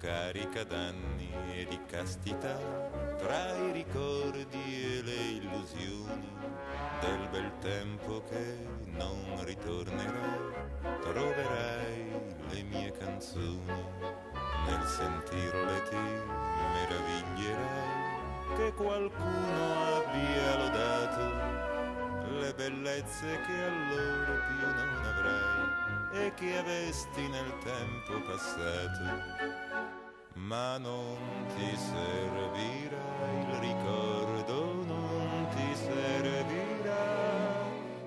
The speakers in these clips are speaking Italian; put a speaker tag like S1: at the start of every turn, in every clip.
S1: carica d'anni e di castità, tra i ricordi e le illusioni del bel tempo che non ritornerà, troverai le mie canzoni, nel sentirle ti meraviglierai che qualcuno abbia lodato le bellezze che allora più non e che avesti nel tempo passato. Ma non ti servirà il ricordo, non ti servirà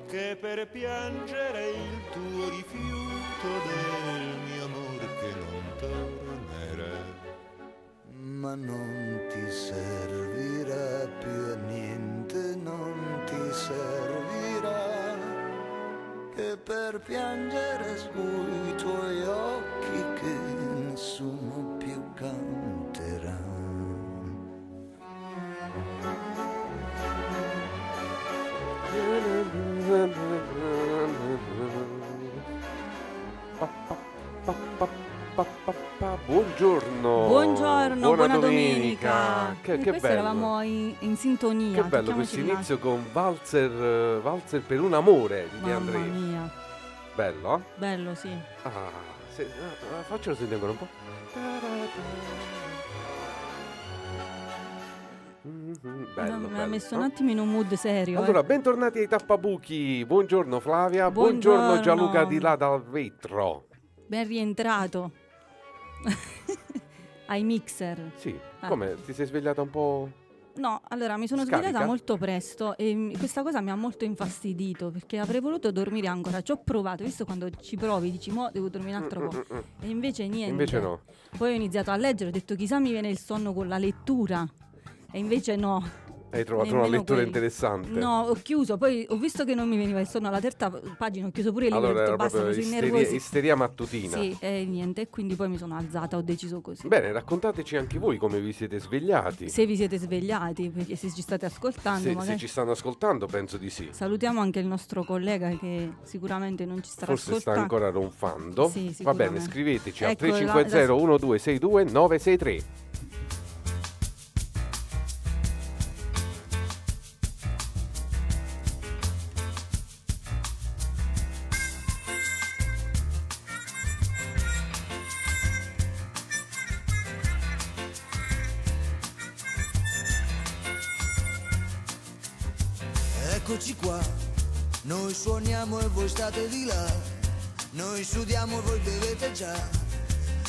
S1: che per piangere il tuo rifiuto del mio amor che non tornerà.
S2: Ma non ti servirà per piangere sui tuoi occhi che nessuno più canterà.
S3: Buongiorno.
S4: Buongiorno, buona, domenica.
S3: Che,
S4: E
S3: che
S4: questo
S3: bello.
S4: eravamo in, in sintonia.
S3: Che bello questo inizio con Valzer, eh, Valzer per un amore di
S4: Mamma
S3: André.
S4: mia,
S3: Bello? eh?
S4: bello sì.
S3: Ah, se- ah, ah, faccelo sentire ancora un po'. Mhm, Bello,
S4: mi ha messo un attimo in un mood serio. eh.
S3: Allora, bentornati ai Tappabuchi. Buongiorno Flavia, buongiorno,
S4: Buongiorno.
S3: Gianluca di là dal vetro.
S4: Ben rientrato. Ai mixer.
S3: Sì,
S4: Ah.
S3: come? Ti sei svegliata un po'?
S4: No, allora mi sono
S3: Scarica?
S4: svegliata molto presto e questa cosa mi ha molto infastidito perché avrei voluto dormire ancora. Ci ho provato, visto quando ci provi dici mo devo dormire un altro
S3: Mm,
S4: po'.
S3: mm, mm.
S4: E invece niente.
S3: Invece no.
S4: Poi ho iniziato a leggere, ho detto chissà mi viene il sonno con la lettura. E invece no.
S3: Hai trovato una lettura
S4: quelli.
S3: interessante.
S4: No, ho chiuso, poi ho visto che non mi veniva il sonno alla terza pagina, ho chiuso pure il libro,
S3: Allora
S4: ho
S3: era
S4: detto basta,
S3: proprio
S4: sono
S3: isteria, isteria mattutina.
S4: Sì, e niente, e quindi poi mi sono alzata, ho deciso così.
S3: Bene, raccontateci anche voi come vi siete svegliati.
S4: Se vi siete svegliati, perché se ci state ascoltando,
S3: Se, se
S4: magari
S3: ci stanno ascoltando, penso di sì.
S4: salutiamo anche il nostro collega che sicuramente non ci starà
S3: Forse sta
S4: ascoltando.
S3: ancora ronfando.
S4: Sì,
S3: Va bene, scriveteci al
S4: Ecco, la-
S3: 350 1262 963.
S5: E voi state di là, noi sudiamo e voi bevete già,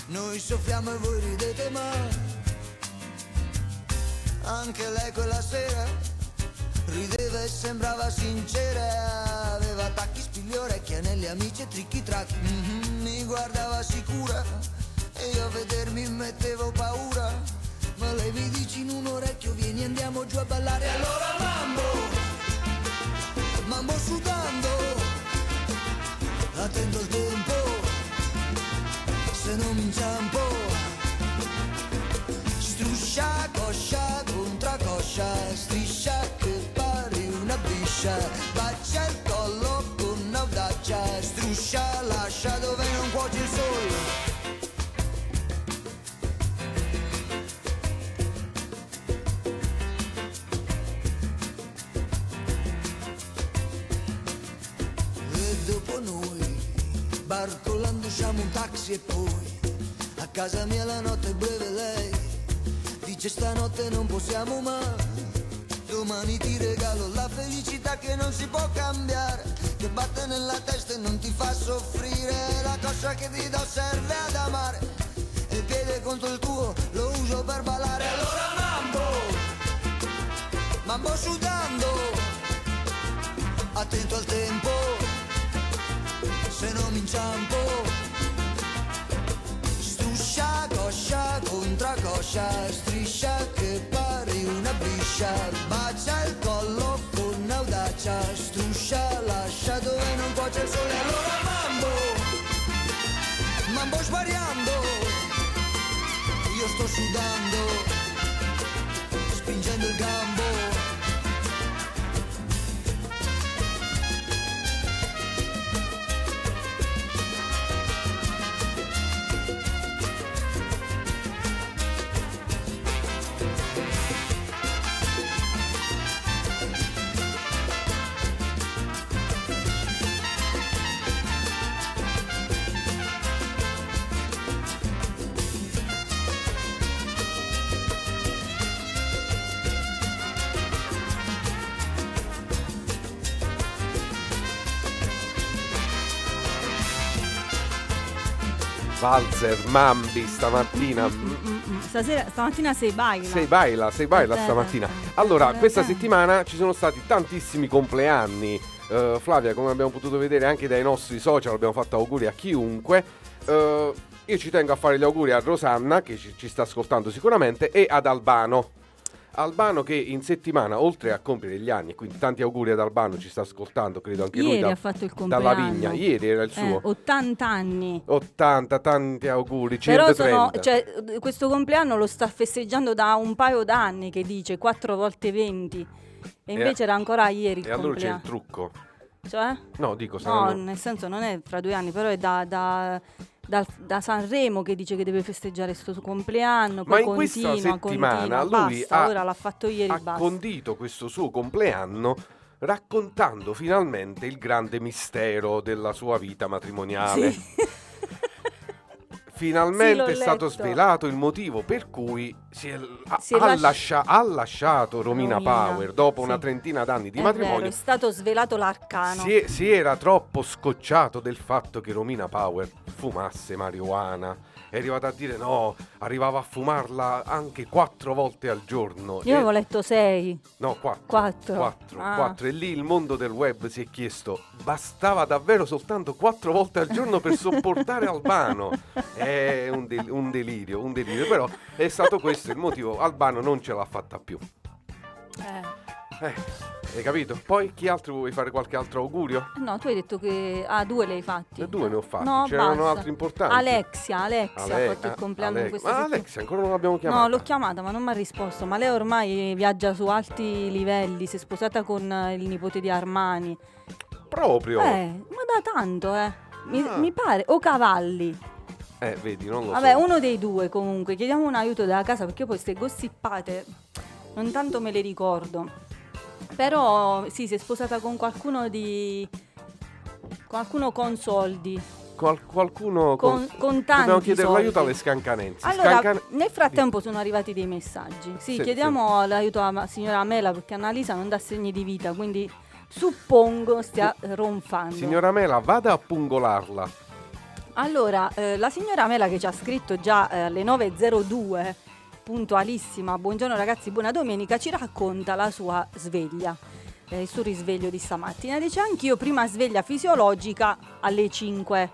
S5: noi soffriamo e voi ridete ma anche lei quella sera rideva e sembrava sincera, aveva tacchi, spigli, orecchie, anelli, amici e tricchi tracchi, Mhm, mi guardava sicura e io a vedermi mettevo paura, ma lei mi dice in un orecchio vieni andiamo giù a ballare, allora una biscia bacia il collo con audacia struscia lascia dove non cuoce il sole dopo noi, barcolando usciamo un taxi e poi a casa mia la notte è breve lei dice stanotte non possiamo mai. Domani ti regalo la felicità che non si può cambiare, che batte nella testa e non ti fa soffrire. La coscia che ti do serve ad amare, e il piede contro il tuo lo uso per ballare. Allora mambo, mambo sudando, attento al tempo, se non mi inciampo. Struscia, coscia, contra coscia, striscia che una biscia, bacia il collo con audacia, struscia, lascia dove non cuoce il sole, allora mambo, mambo svariando, io sto sudando, spingendo il gambo.
S3: Valzer, Mambi stamattina.
S4: Mm, mm, mm. Stasera, stamattina sei baila.
S3: Sei baila, sei baila stamattina. Allora, questa settimana ci sono stati tantissimi compleanni. Uh, Flavia, come abbiamo potuto vedere anche dai nostri social, abbiamo fatto auguri a chiunque. Uh, io ci tengo a fare gli auguri a Rosanna, che ci, ci sta ascoltando sicuramente, e ad Albano. Albano che in settimana, oltre a compiere gli anni, quindi tanti auguri ad Albano, ci sta ascoltando, credo anche
S4: ieri
S3: lui. da-
S4: ha fatto il compleanno.
S3: dalla vigna, ieri era il
S4: Eh,
S3: suo.
S4: 80 anni.
S3: 80, tanti auguri,
S4: Però
S3: 130.
S4: sono, cioè, questo compleanno lo sta festeggiando da un paio d'anni che dice 4 volte 20 e invece era ancora ieri il
S3: e allora c'è il
S4: compleanno.
S3: trucco.
S4: Cioè?
S3: No, dico,
S4: No,
S3: saranno...
S4: nel senso non è fra due anni, però è da, da- dal- da Sanremo che dice che deve festeggiare questo suo compleanno,
S3: Ma
S4: poi
S3: in questa
S4: continua,
S3: settimana
S4: continua,
S3: lui
S4: basta,
S3: ha-
S4: ora l'ha fatto ieri,
S3: ha
S4: basta.
S3: condito questo suo compleanno raccontando finalmente il grande mistero della sua vita matrimoniale.
S4: Sì.
S3: Finalmente
S4: Sì,
S3: è stato svelato il motivo per cui si è, ha,
S4: Si è
S3: ha
S4: lasci-
S3: lascia- ha lasciato Romina,
S4: Romina,
S3: Power dopo
S4: sì.
S3: una trentina d'anni di
S4: È vero,
S3: matrimonio.
S4: è stato svelato l'arcano.
S3: Si, è- si era troppo scocciato del fatto che Romina Power fumasse marijuana. È arrivata a dire no, arrivava a fumarla anche quattro volte al giorno.
S4: Io
S3: E-
S4: avevo letto 6.
S3: No, quattro.
S4: Quattro.
S3: Quattro,
S4: Ah.
S3: quattro. E lì il mondo del web si è chiesto, bastava davvero soltanto quattro volte al giorno per sopportare Albano? È un, del- un delirio, un delirio. Però è stato questo il motivo. Albano non ce l'ha fatta più. Eh, hai capito? Poi chi altro vuoi fare qualche altro augurio?
S4: No, tu hai detto che... Ah, due le hai fatti.
S3: E due ne ho fatti,
S4: No,
S3: c'erano
S4: basta.
S3: altri importanti.
S4: Alexia, Alexia
S3: Ale-
S4: ha fatto il
S3: ah,
S4: compleanno
S3: Ale-
S4: in questa
S3: Ma
S4: settimana.
S3: Alexia ancora non l'abbiamo chiamata.
S4: No, l'ho chiamata, ma non mi ha risposto. Ma lei ormai viaggia su alti livelli. Si è sposata con eh, il nipote di Armani.
S3: Proprio.
S4: Eh, ma da tanto, eh. Mi,
S3: Ah.
S4: mi pare. O cavalli.
S3: Eh, vedi, non lo
S4: Vabbè,
S3: so.
S4: uno dei due comunque. Chiediamo un aiuto dalla casa perché poi queste gossipate non tanto me le ricordo. Però sì, si è sposata con qualcuno di. Qualcuno con soldi.
S3: Qual- qualcuno
S4: Con, con tanti
S3: Dobbiamo chiedere
S4: soldi.
S3: l'aiuto alle scancanensi.
S4: Allora,
S3: Scancan-
S4: nel frattempo sono arrivati dei messaggi. Sì,
S3: Sì,
S4: chiediamo l'aiuto alla signora Mela perché Annalisa non dà segni di vita, quindi suppongo stia ronfando.
S3: Signora Mela, vada a pungolarla.
S4: Allora, eh, la signora Mela che ci ha scritto già eh, alle 9.02, puntualissima, buongiorno ragazzi, buona domenica, ci racconta la sua sveglia, eh, il suo risveglio di stamattina. Dice anch'io prima sveglia fisiologica alle 5,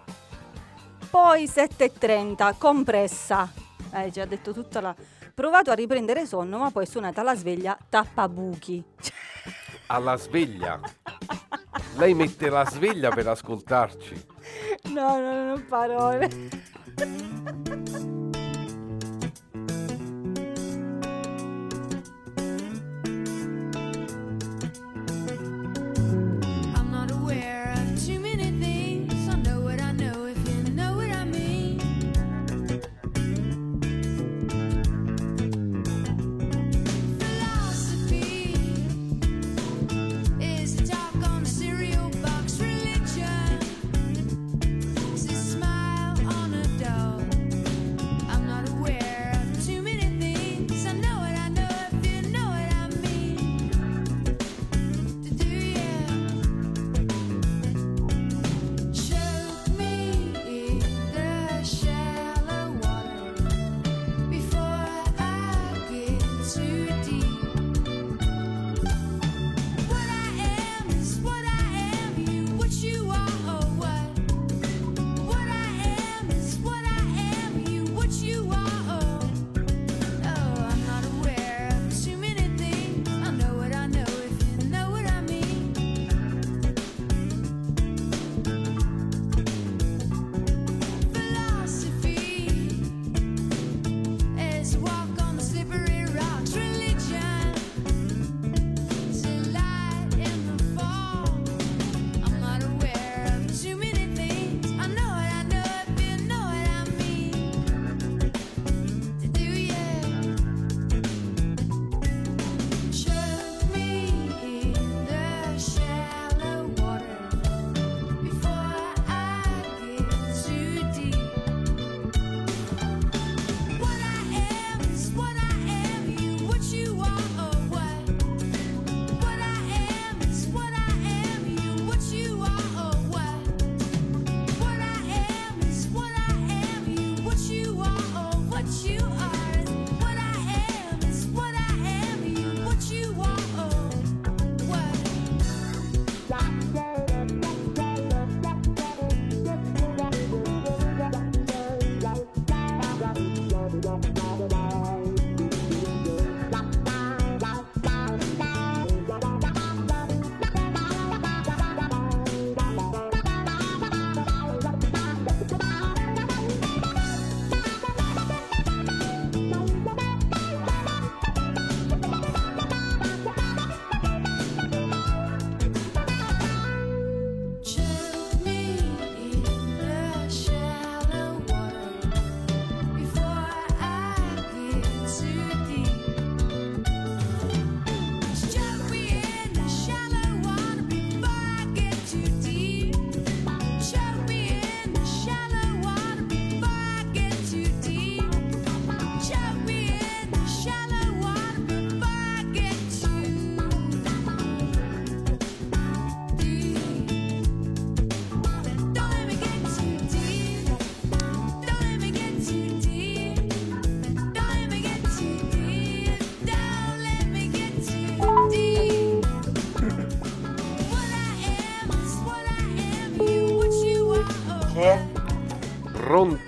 S4: poi 7.30 compressa. Eh, ci ha detto tutta la... Provato a riprendere sonno, ma poi è suonata la sveglia tappabuchi.
S3: Alla sveglia. Lei mette la sveglia per ascoltarci.
S4: No, no, non ho parole.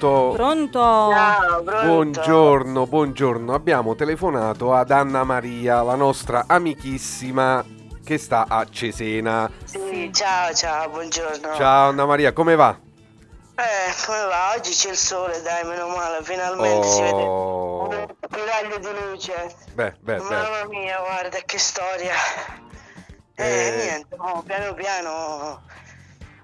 S3: Pronto?
S4: Pronto?
S6: Ciao, pronto?
S3: Buongiorno, buongiorno. Abbiamo telefonato ad Anna Maria, la nostra amichissima che sta a Cesena.
S6: Sì, ciao, ciao, buongiorno.
S3: Ciao Anna Maria, come va?
S6: Eh, come va? Oggi c'è il sole, dai, meno male, finalmente si vede
S3: Oh,
S6: un raglio di luce.
S3: beh, beh, beh.
S6: Mamma mia, guarda che storia. Eh,
S3: Eh.
S6: niente, mo, piano piano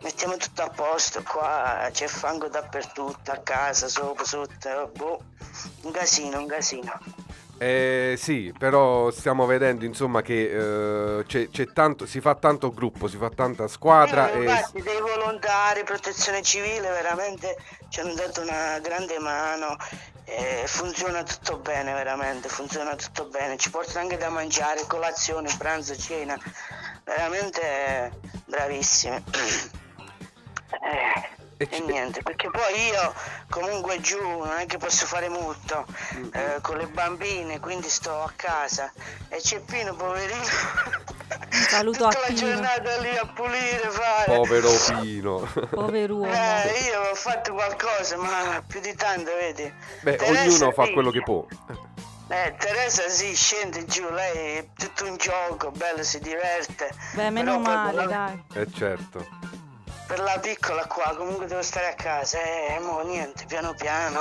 S6: mettiamo tutto a posto qua, c'è fango dappertutto, a casa, sopra, sotto, boh, un casino, un casino.
S3: Eh, sì, però stiamo vedendo insomma che eh, c'è, c'è tanto, si fa tanto gruppo, si fa tanta squadra
S6: Eh,
S3: e
S6: dei volontari, protezione civile veramente ci hanno dato una grande mano e funziona tutto bene veramente, funziona tutto bene, ci portano anche da mangiare, colazione, pranzo, cena, veramente eh, bravissime. Eh,
S3: E
S6: e niente, perché poi io comunque giù non è che posso fare molto
S3: Mm-hmm.
S6: eh, con le bambine, quindi sto a casa e c'è Pino, poverino.
S4: saluto a
S6: Tutta la
S4: Pino.
S6: giornata lì a pulire, fare.
S3: povero Pino.
S4: Pover'uomo.
S6: Eh, io ho fatto qualcosa, ma più di tanto, vedi.
S3: Beh,
S6: Teresa
S3: ognuno fa quello che può.
S6: Eh, Teresa sì, scende giù, lei è tutto un gioco, bello, si diverte.
S4: Beh, meno
S6: Però poi
S4: male,
S6: la,
S4: dai.
S3: Eh certo.
S6: Per la piccola qua, comunque devo stare a casa, eh, mo niente, piano piano.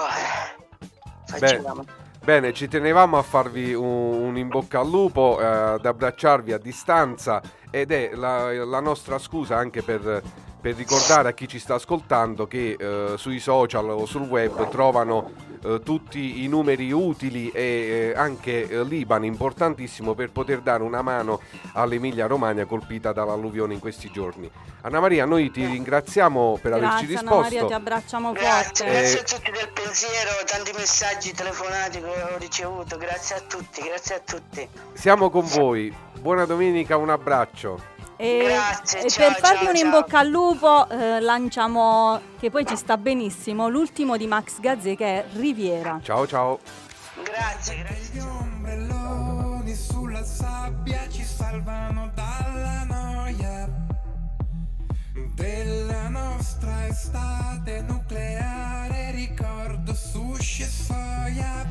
S6: Facciamo.
S3: Bene, ci tenevamo a farvi un, un in bocca al lupo, eh, ad abbracciarvi a distanza ed è la, la nostra scusa anche per, per ricordare a chi ci sta ascoltando che eh, sui social o sul web trovano eh, tutti i numeri utili e eh, anche eh, l'Iban importantissimo per poter dare una mano all'Emilia Romagna colpita dall'alluvione in questi giorni. Anna Maria, noi ti ringraziamo per averci
S4: Grazie Anna Maria,
S3: risposto.
S4: ti abbracciamo
S6: Grazie,
S4: forte.
S6: grazie
S3: Eh,
S6: a tutti del pensiero, tanti messaggi telefonati che ho ricevuto, grazie a tutti, grazie a tutti.
S3: Siamo con voi. Buona domenica, un abbraccio.
S4: E,
S6: Grazie,
S4: e
S6: ciao,
S4: per farvi
S6: ciao,
S4: un in
S6: ciao.
S4: bocca al lupo eh, lanciamo, che poi ci sta benissimo, l'ultimo di Max Gazzè che è Riviera.
S3: Ciao ciao.
S6: Grazie, grazie.
S7: Gli ombrelloni sulla sabbia ci salvano dalla noia della nostra estate nucleare. Ricordo sushi e soia.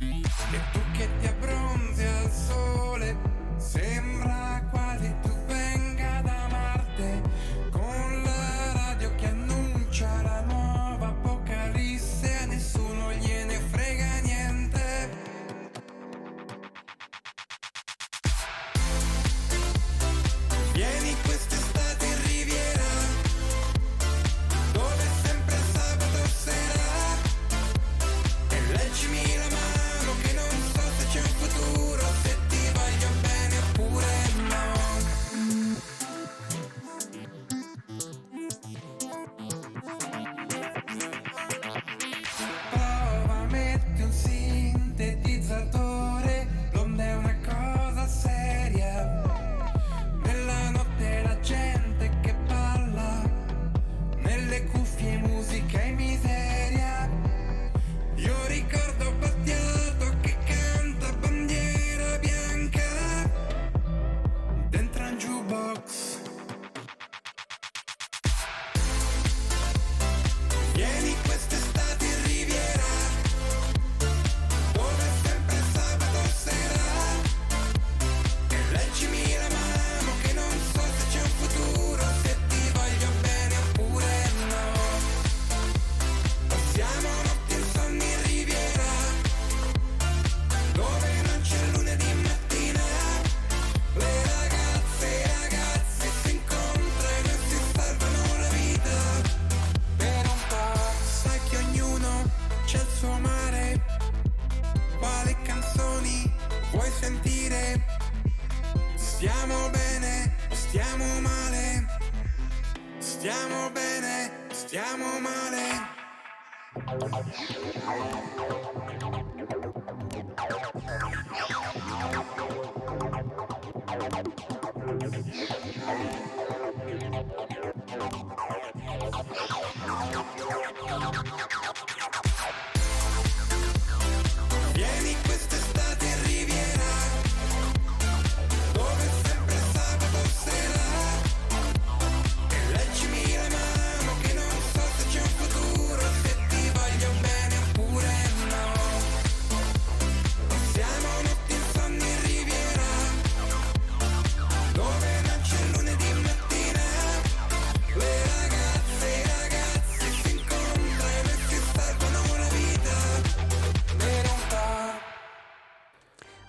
S7: E tu che ti abbronzi al sole, sembra quasi tu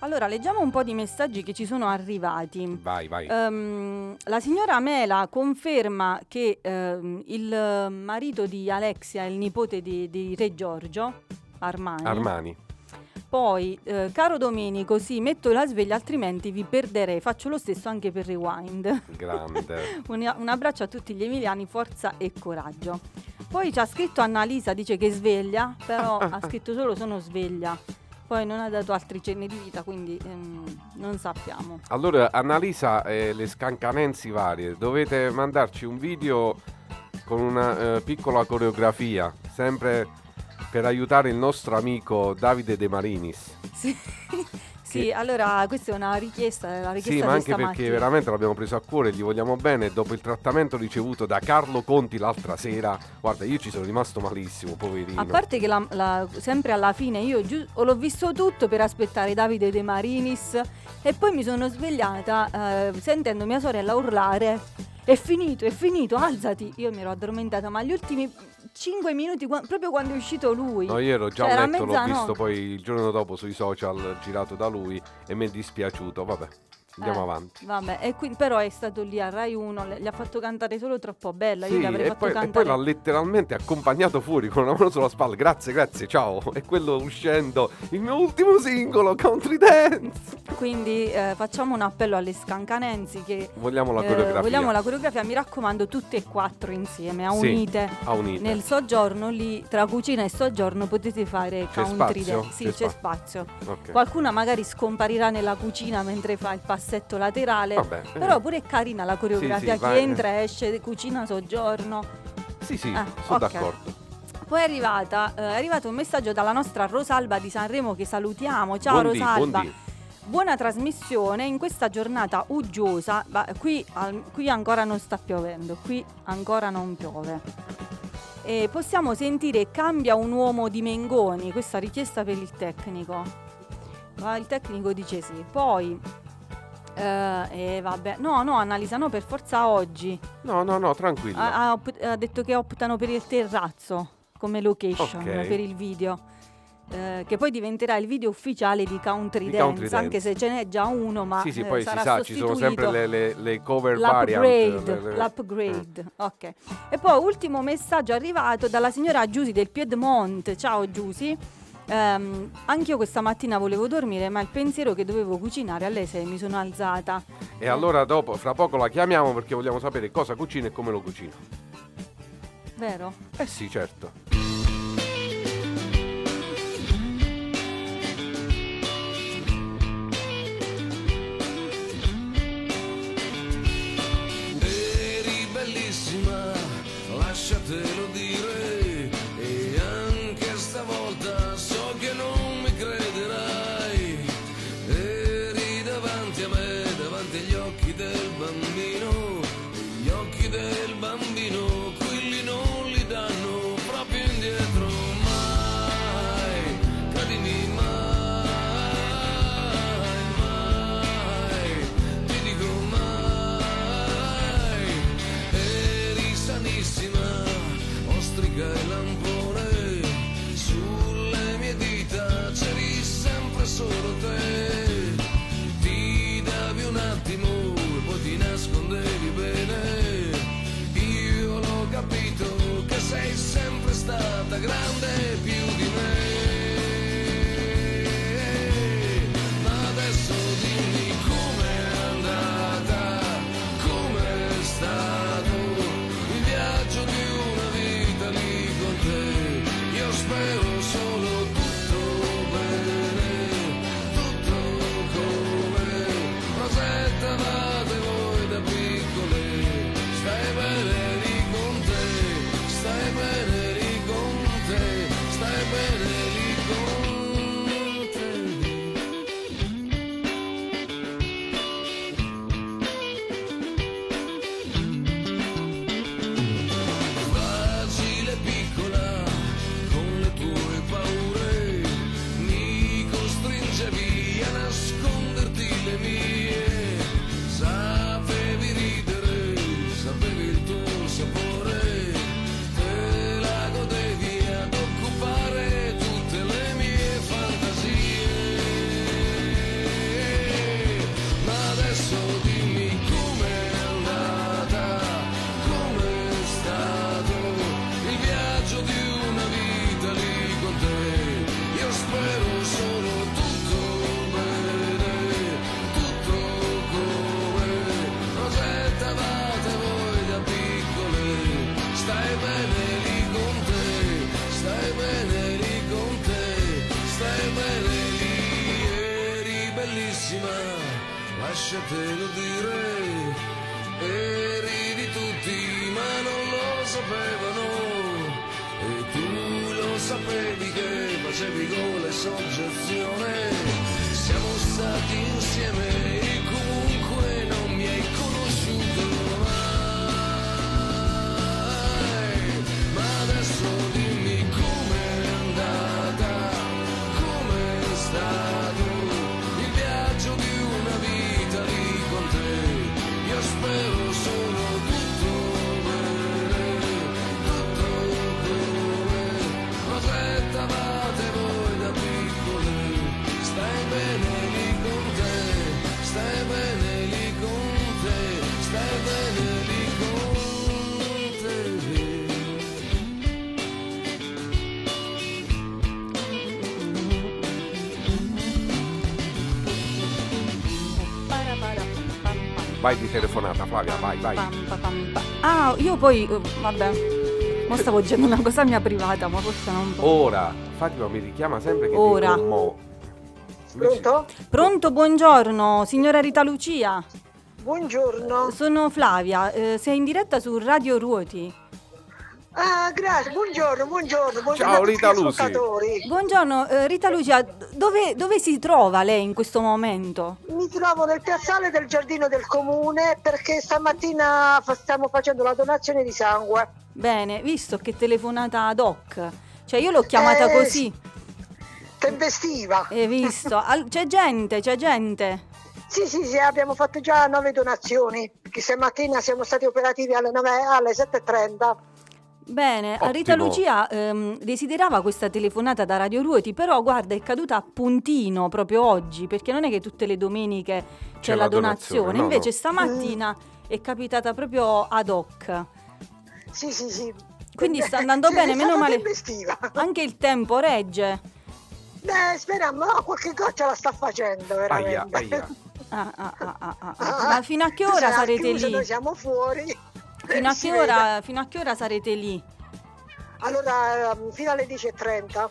S4: Allora, leggiamo un po' di messaggi che ci sono arrivati.
S3: Vai, vai.
S4: Ehm, la signora Mela conferma che ehm, il marito di Alexia è il nipote di, di Re Giorgio, Armani.
S3: Armani.
S4: Poi, eh, caro Domenico, sì, metto la sveglia, altrimenti vi perderei. Faccio lo stesso anche per Rewind.
S3: Grande.
S4: un, un abbraccio a tutti gli emiliani, forza e coraggio. Poi ci ha scritto Annalisa, dice che sveglia, però ha scritto solo sono sveglia. Poi non ha dato altri cenni di vita, quindi ehm, non sappiamo.
S3: Allora, Annalisa e le scancanensi varie, dovete mandarci un video con una eh, piccola coreografia, sempre per aiutare il nostro amico Davide De Marinis.
S4: Sì, sì allora questa è una richiesta, la richiesta
S3: Sì, ma anche perché
S4: stamattina.
S3: veramente l'abbiamo preso a cuore, gli vogliamo bene. Dopo il trattamento ricevuto da Carlo Conti l'altra sera, guarda, io ci sono rimasto malissimo, poverino.
S4: A parte che la- la- sempre alla fine io giu- l'ho visto tutto per aspettare Davide De Marinis e poi mi sono svegliata eh, sentendo mia sorella urlare è finito, è finito, alzati. Io mi ero addormentata, ma gli ultimi 5 minuti, qua- proprio quando è uscito lui.
S3: No, io ero già
S4: Cioè,
S3: a letto, l'ho
S4: mezzanotte.
S3: visto poi il giorno dopo sui social girato da lui e mi è dispiaciuto. Vabbè, andiamo
S4: Eh,
S3: avanti.
S4: Vabbè, e qui, però è stato lì a Rai 1, le- gli ha fatto cantare solo troppo bella. io
S3: Sì,
S4: gli avrei
S3: e
S4: fatto
S3: poi, e poi
S4: cantare.
S3: l'ha letteralmente accompagnato fuori con una mano sulla spalla. Grazie, grazie, ciao. E quello uscendo, il mio ultimo singolo, Country Dance.
S4: Quindi eh, facciamo un appello alle scancanensi che
S3: Vogliamo la
S4: eh,
S3: coreografia.
S4: vogliamo la coreografia, mi raccomando, tutte e quattro insieme, a
S3: Sì,
S4: unite.
S3: a unite.
S4: Nel soggiorno lì, tra cucina e soggiorno, potete fare
S3: C'è
S4: country dance. Sì,
S3: C'è
S4: c'è,
S3: spazio.
S4: spazio.
S3: Ok.
S4: Qualcuna magari scomparirà nella cucina mentre fa il passetto laterale.
S3: Vabbè, eh.
S4: Però pure è carina la coreografia.
S3: sì,
S4: Chi
S3: vai.
S4: entra, esce, cucina, soggiorno.
S3: Sì, sì,
S4: Ah,
S3: sono
S4: ok.
S3: d'accordo.
S4: Poi è, arrivata, eh, è arrivato un messaggio dalla nostra Rosalba di Sanremo che salutiamo. Ciao
S3: Buondì,
S4: Rosalba.
S3: buondì.
S4: Buona trasmissione in questa giornata uggiosa. ma qui, al- qui ancora non sta piovendo, qui ancora non piove. E possiamo sentire Cambia un uomo di Mengoni, questa richiesta per il tecnico. Ma il tecnico dice sì. Poi, eh, e vabbè, no, no, Annalisa, no, per forza oggi.
S3: No, no, no, tranquillo.
S4: Ha, ha ha detto che optano per il terrazzo come location
S3: Ok.
S4: per il video. eh, che poi diventerà il video ufficiale di Country,
S3: Di
S4: Dance,
S3: Country Dance.
S4: anche se ce n'è già uno, ma
S3: sì, sì,
S4: eh,
S3: poi si
S4: sarà
S3: sa, ci sono sempre le, le- le cover variant.
S4: l'upgrade,
S3: le-
S4: l'upgrade. ok. E poi ultimo messaggio arrivato dalla signora Giusy del Piedmont. Ciao Giusy. Ehm, anch'io questa mattina volevo dormire, ma il pensiero che dovevo cucinare alle 6 mi sono alzata.
S3: E allora dopo, fra poco la chiamiamo perché vogliamo sapere cosa cucina e come lo cucina.
S4: Vero?
S3: Eh sì, certo.
S7: Eri bellissima, lasciatelo
S8: grande.
S3: Vai di telefonata, Flavia, vai, vai.
S4: Pam, pam. Ah, io poi, eh, vabbè, mo stavo dicendo una cosa mia privata, ma forse non può.
S3: Ora, Fatima mi richiama sempre che
S4: Ora.
S3: dico mo.
S9: Pronto?
S4: Pronto, buongiorno, signora Rita Lucia.
S9: Buongiorno.
S4: Sono Flavia, eh, sei in diretta su Radio Ruoti.
S9: Ah, grazie, buongiorno, buongiorno. buongiorno
S3: Ciao,
S9: a tutti
S3: Rita
S9: gli
S3: Luci.
S9: ascoltatori.
S4: Buongiorno, eh, Rita Lucia, dove, dove si trova lei in questo momento?
S9: Mi trovo nel piazzale del giardino del comune perché stamattina fa- stiamo facendo la donazione di sangue.
S4: Bene, visto che telefonata ad hoc, cioè io l'ho chiamata
S9: Eh,
S4: così,
S9: Tempestiva.
S4: hai visto? Al- c'è gente, c'è gente.
S9: Sì, sì, sì, abbiamo fatto già nove donazioni. Che stamattina siamo stati operativi alle, 9 alle 7.30.
S4: Bene,
S3: Ottimo.
S4: Rita Lucia ehm, desiderava questa telefonata da Radio Ruoti, però guarda è caduta a puntino proprio oggi, perché non è che tutte le domeniche c'è,
S3: C'è
S4: la
S3: la
S4: donazione,
S3: donazione, no,
S4: invece
S3: no.
S4: stamattina è capitata proprio ad hoc.
S9: Sì, sì, sì.
S4: Quindi sta andando
S9: Sì,
S4: bene, meno male.
S9: tempestiva.
S4: Anche il tempo regge.
S9: Beh, speriamo, no, qualche goccia la sta facendo veramente.
S3: Aia, aia.
S4: Ah, ah, ah, ah, ah, ah. Ma fino a che ora sarete
S9: chiuso,
S4: lì?
S9: Noi siamo fuori.
S4: Fino a che ora, fino a che ora sarete lì?
S9: Allora, ehm, fino alle 10.30.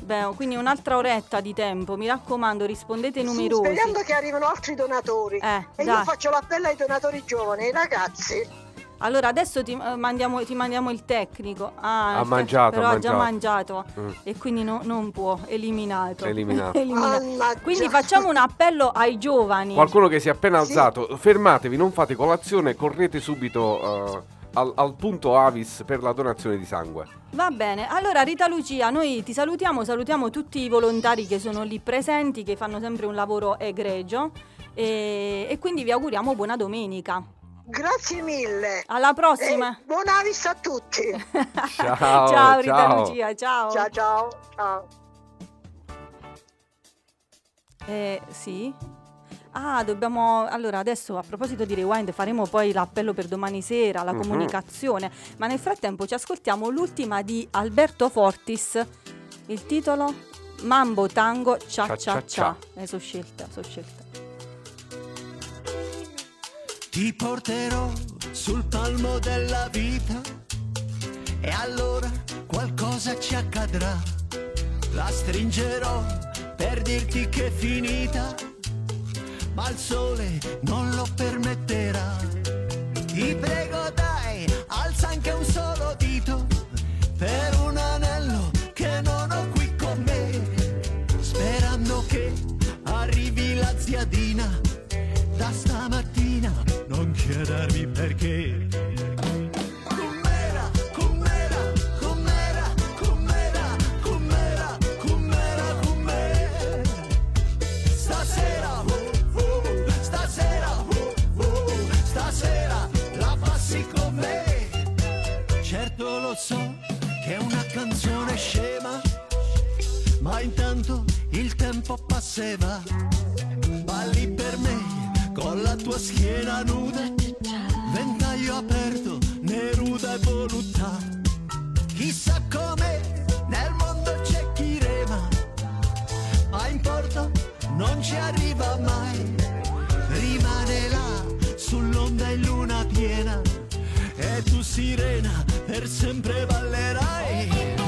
S4: Beh, quindi un'altra oretta di tempo, mi raccomando, rispondete
S9: Sì,
S4: numerosi.
S9: Speriamo che arrivino altri donatori.
S4: Eh,
S9: e
S4: dai.
S9: io faccio l'appello ai donatori giovani, ai ragazzi.
S4: Allora adesso ti, eh, mandiamo, ti mandiamo il tecnico. Ah,
S3: Ha
S4: il te-
S3: mangiato,
S4: Però
S3: ha
S4: già
S3: mangiato.
S4: mangiato.
S3: Mm.
S4: E quindi no- non può, eliminato.
S3: Eliminato.
S4: Eliminato. Quindi facciamo un appello ai giovani.
S3: Qualcuno che si è appena
S9: Sì.
S3: alzato, fermatevi, non fate colazione, correte subito eh, al, al punto Avis per la donazione di sangue.
S4: Va bene, allora Rita Lucia, noi ti salutiamo, salutiamo tutti i volontari che sono lì presenti, che fanno sempre un lavoro egregio e, e quindi vi auguriamo buona domenica.
S9: Grazie mille.
S4: Alla prossima.
S9: E buona vista a tutti.
S3: Ciao,
S4: ciao Rita
S3: ciao.
S4: Lucia, ciao.
S9: ciao ciao. ciao.
S4: Eh, sì. Ah, dobbiamo. Allora, adesso a proposito di Rewind, faremo poi l'appello per domani sera, la
S3: Mhm.
S4: comunicazione. Ma nel frattempo ci ascoltiamo l'ultima di Alberto Fortis. Il titolo Mambo Tango Cia
S3: Cia
S4: Cia
S3: Cia
S4: Cia. Eh, sono scelta, sono scelta.
S5: Ti porterò sul palmo della vita. E allora qualcosa ci accadrà. La stringerò per dirti che è finita, ma il sole non lo permetterà. Ti prego dai, alza anche un solo dito. Per un anello che non ho qui con me, sperando che arrivi la ziadina da stamattina non chiedermi perché. Com'era, com'era, com'era, com'era, com'era, com'era, com'era. Stasera, oh, oh, stasera, oh, oh, stasera la passi con me. Certo lo so che è una canzone scema, ma intanto il tempo passeva. Tua schiena nuda, ventaglio aperto, neruda e voluttà. Chissà come nel mondo c'è chi rema, ma in porto non ci arriva mai. Rimane là sull'onda in luna piena e tu sirena per sempre ballerai.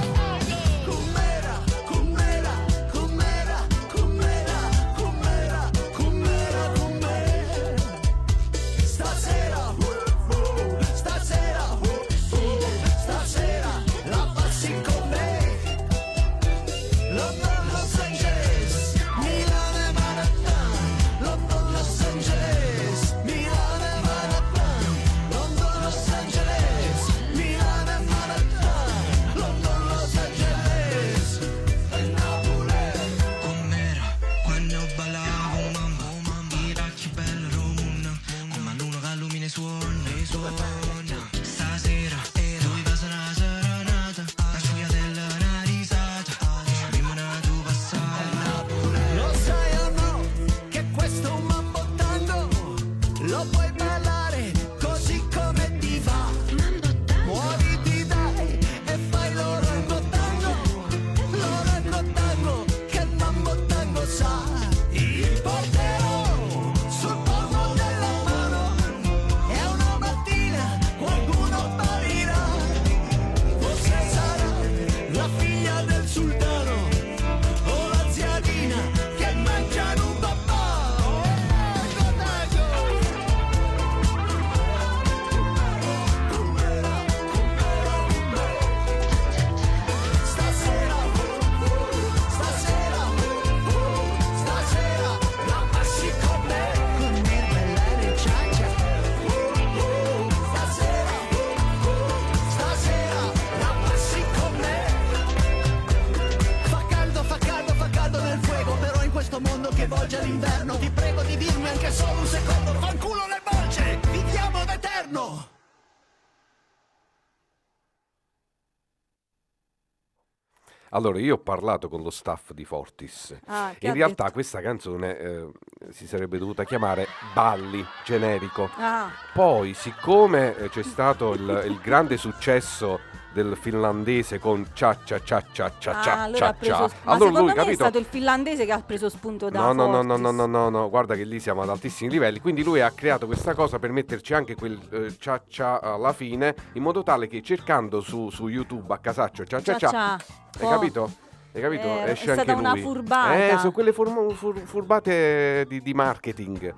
S3: Allora, io ho parlato con lo staff di Fortis.
S4: Ah,
S3: In realtà
S4: detto?
S3: questa canzone eh, si sarebbe dovuta chiamare Balli, generico.
S4: Ah,
S3: Poi, siccome eh, c'è stato il, il grande successo del finlandese con cia cia cia cia cia
S4: ah,
S3: cia
S4: allora
S3: cia cia,
S4: Ma
S3: allora lui,
S4: me è
S3: capito?
S4: stato il finlandese che ha preso spunto da
S3: No, no, no, no, no, no, no, no, guarda che lì siamo ad altissimi livelli. Quindi lui ha creato questa cosa per metterci anche quel eh, cia cia alla fine, in modo tale che cercando su, su YouTube a casaccio cia cia
S4: Cia
S3: cia,
S4: cia.
S3: hai
S4: Oh.
S3: capito? Hai capito?
S4: Eh,
S3: Esce
S4: è stata
S3: anche
S4: una
S3: lui.
S4: furbata.
S3: Eh, sono quelle form- fur- furbate di, di marketing.